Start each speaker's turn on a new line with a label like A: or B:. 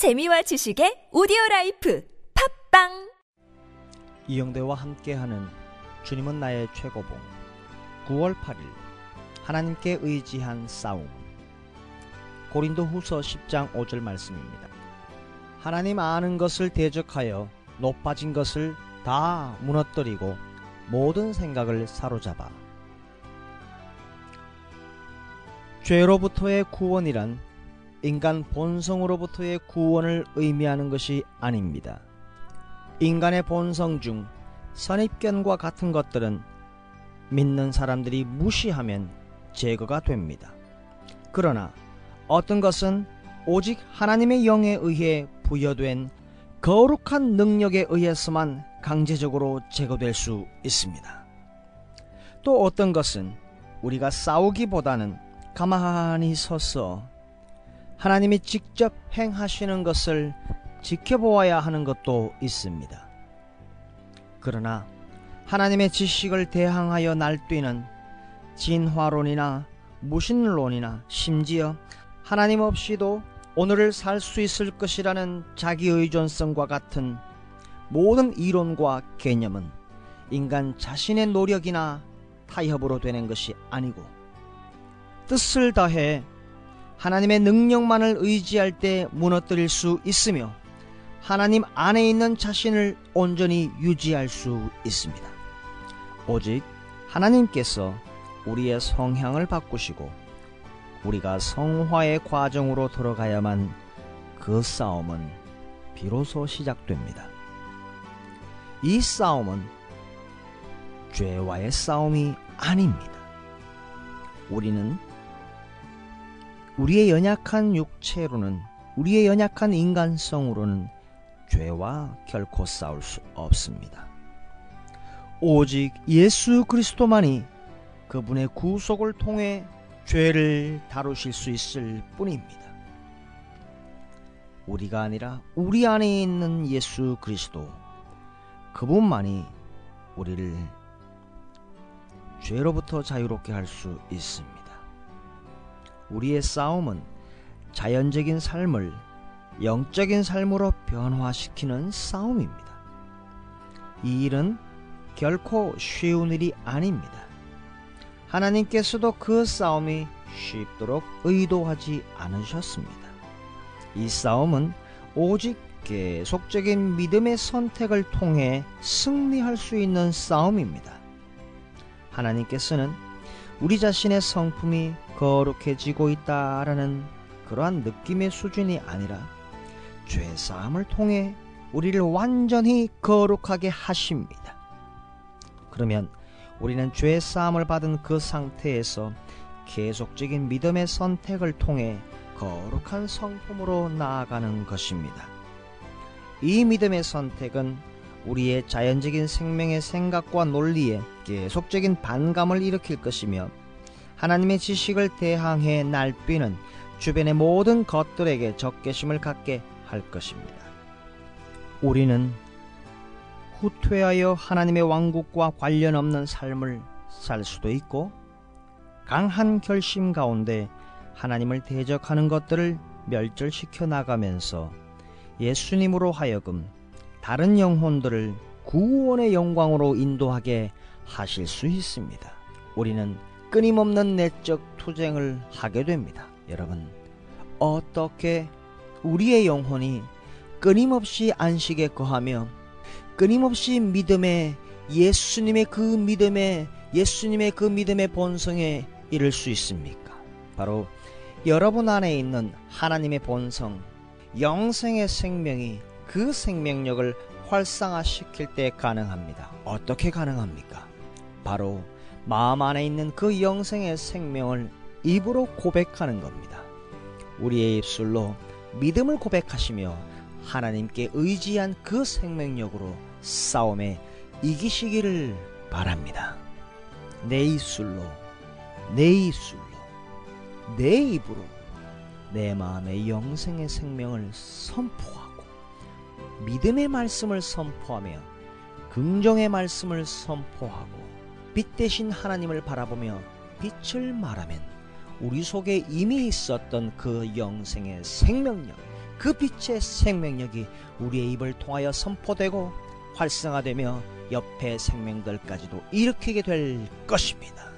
A: 재미와 지식의 오디오 라이프 팟빵!
B: 이영대와 함께하는 주님은 나의 최고봉 9월 8일 하나님께 의지한 싸움. 고린도 후서 10장 5절 말씀입니다. 하나님 아는 것을 대적하여 높아진 것을 다 무너뜨리고 모든 생각을 사로잡아. 죄로부터의 구원이란 인간 본성으로부터의 구원을 의미하는 것이 아닙니다. 인간의 본성 중 선입견과 같은 것들은 믿는 사람들이 무시하면 제거가 됩니다. 그러나 어떤 것은 오직 하나님의 영에 의해 부여된 거룩한 능력에 의해서만 강제적으로 제거될 수 있습니다. 또 어떤 것은 우리가 싸우기보다는 가만히 서서 하나님이 직접 행하시는 것을 지켜보아야 하는 것도 있습니다. 그러나 하나님의 지식을 대항하여 날뛰는 진화론이나 무신론이나 심지어 하나님 없이도 오늘을 살 수 있을 것이라는 자기의존성과 같은 모든 이론과 개념은 인간 자신의 노력이나 타협으로 되는 것이 아니고 뜻을 다해 하나님의 능력만을 의지할 때 무너뜨릴 수 있으며 하나님 안에 있는 자신을 온전히 유지할 수 있습니다. 오직 하나님께서 우리의 성향을 바꾸시고 우리가 성화의 과정으로 들어가야만 그 싸움은 비로소 시작됩니다. 이 싸움은 죄와의 싸움이 아닙니다. 우리는 우리의 연약한 육체로는 우리의 연약한 인간성으로는 죄와 결코 싸울 수 없습니다. 오직 예수 그리스도만이 그분의 구속을 통해 죄를 다루실 수 있을 뿐입니다. 우리가 아니라 우리 안에 있는 예수 그리스도 그분만이 우리를 죄로부터 자유롭게 할 수 있습니다. 우리의 싸움은 자연적인 삶을 영적인 삶으로 변화시키는 싸움입니다. 이 일은 결코 쉬운 일이 아닙니다. 하나님께서도 그 싸움이 쉽도록 의도하지 않으셨습니다. 이 싸움은 오직 계속적인 믿음의 선택을 통해 승리할 수 있는 싸움입니다. 하나님께서는 우리 자신의 성품이 거룩해지고 있다라는 그러한 느낌의 수준이 아니라 죄사함을 통해 우리를 완전히 거룩하게 하십니다. 그러면 우리는 죄사함을 받은 그 상태에서 계속적인 믿음의 선택을 통해 거룩한 성품으로 나아가는 것입니다. 이 믿음의 선택은 우리의 자연적인 생명의 생각과 논리에 계속적인 반감을 일으킬 것이며 하나님의 지식을 대항해 날뛰는 주변의 모든 것들에게 적개심을 갖게 할 것입니다. 우리는 후퇴하여 하나님의 왕국과 관련 없는 삶을 살 수도 있고 강한 결심 가운데 하나님을 대적하는 것들을 멸절시켜 나가면서 예수님으로 하여금 다른 영혼들을 구원의 영광으로 인도하게 하실 수 있습니다. 우리는 끊임없는 내적 투쟁을 하게 됩니다. 여러분, 어떻게 우리의 영혼이 끊임없이 안식에 거하며 끊임없이 믿음의 예수님의 그 믿음의 예수님의 그 믿음의 본성에 이를 수 있습니까? 바로 여러분 안에 있는 하나님의 본성, 영생의 생명이 그 생명력을 활성화시킬 때 가능합니다. 어떻게 가능합니까? 바로 마음 안에 있는 그 영생의 생명을 입으로 고백하는 겁니다. 우리의 입술로 믿음을 고백하시며 하나님께 의지한 그 생명력으로 싸움에 이기시기를 바랍니다. 내 입술로, 내 입술로, 내 입으로 내 마음의 영생의 생명을 선포하고 믿음의 말씀을 선포하며 긍정의 말씀을 선포하고 빛 대신 하나님을 바라보며 빛을 말하면 우리 속에 이미 있었던 그 영생의 생명력, 그 빛의 생명력이 우리의 입을 통하여 선포되고 활성화되며 옆에 생명들까지도 일으키게 될 것입니다.